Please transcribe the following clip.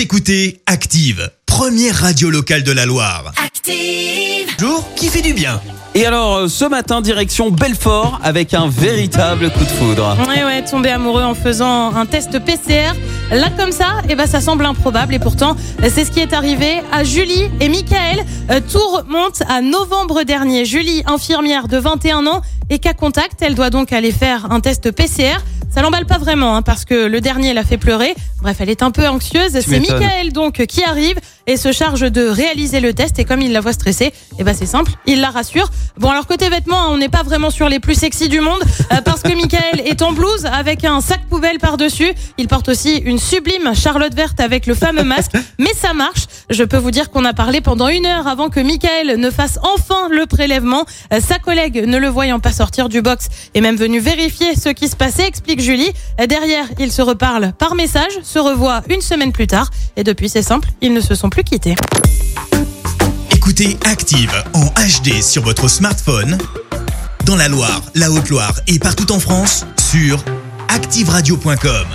Vous écoutez Active, première radio locale de la Loire. Active. Jour qui fait du bien? Et alors, euh, ce matin, direction Belfort avec un véritable coup de foudre. Ouais, ouais, tomber amoureux en faisant un test PCR. Là, comme ça, eh ben, ça semble improbable. Et pourtant, c'est ce qui est arrivé à Julie et Michael. Euh, Tout remonte à novembre dernier. Julie, infirmière de 21 ans et cas contact, elle doit donc aller faire un test PCR. Ça l'emballe pas vraiment, hein, parce que le dernier l'a fait pleurer. Bref, elle est un peu anxieuse. C'est. Michael donc qui arrive et se charge de réaliser le test. Et comme il la voit stressée, eh ben c'est simple, il la rassure. Bon, alors côté vêtements, on n'est pas vraiment sur les plus sexy du monde, euh, parce que Michael est en blouse avec un sac poubelle par-dessus. Il porte aussi une sublime charlotte verte avec le fameux masque, mais ça marche. Je peux vous dire qu'on a parlé pendant une heure avant que Michael ne fasse enfin le prélèvement. Euh, Sa collègue, ne le voyant pas sortir du box, est même venue vérifier ce qui se passait, explique Julie. Euh, Derrière, ils se reparlent par message, se revoient une semaine plus tard, et depuis c'est simple, ils ne se sont plus quittés. Écoutez Active en HD sur votre smartphone, dans la Loire, la Haute-Loire et partout en France, sur activeradio.com.